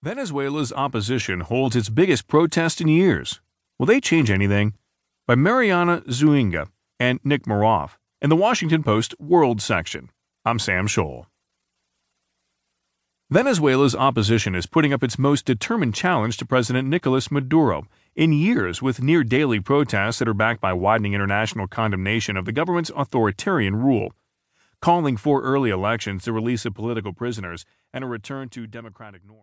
Venezuela's opposition holds its biggest protest in years. Will they change anything? By Mariana Zuñiga and Nick Miroff in the Washington Post World section. I'm Sam Scholl. Venezuela's opposition is putting up its most determined challenge to President Nicolas Maduro in years with near daily protests that are backed by widening international condemnation of the government's authoritarian rule, calling for early elections, the release of political prisoners, and a return to democratic norms.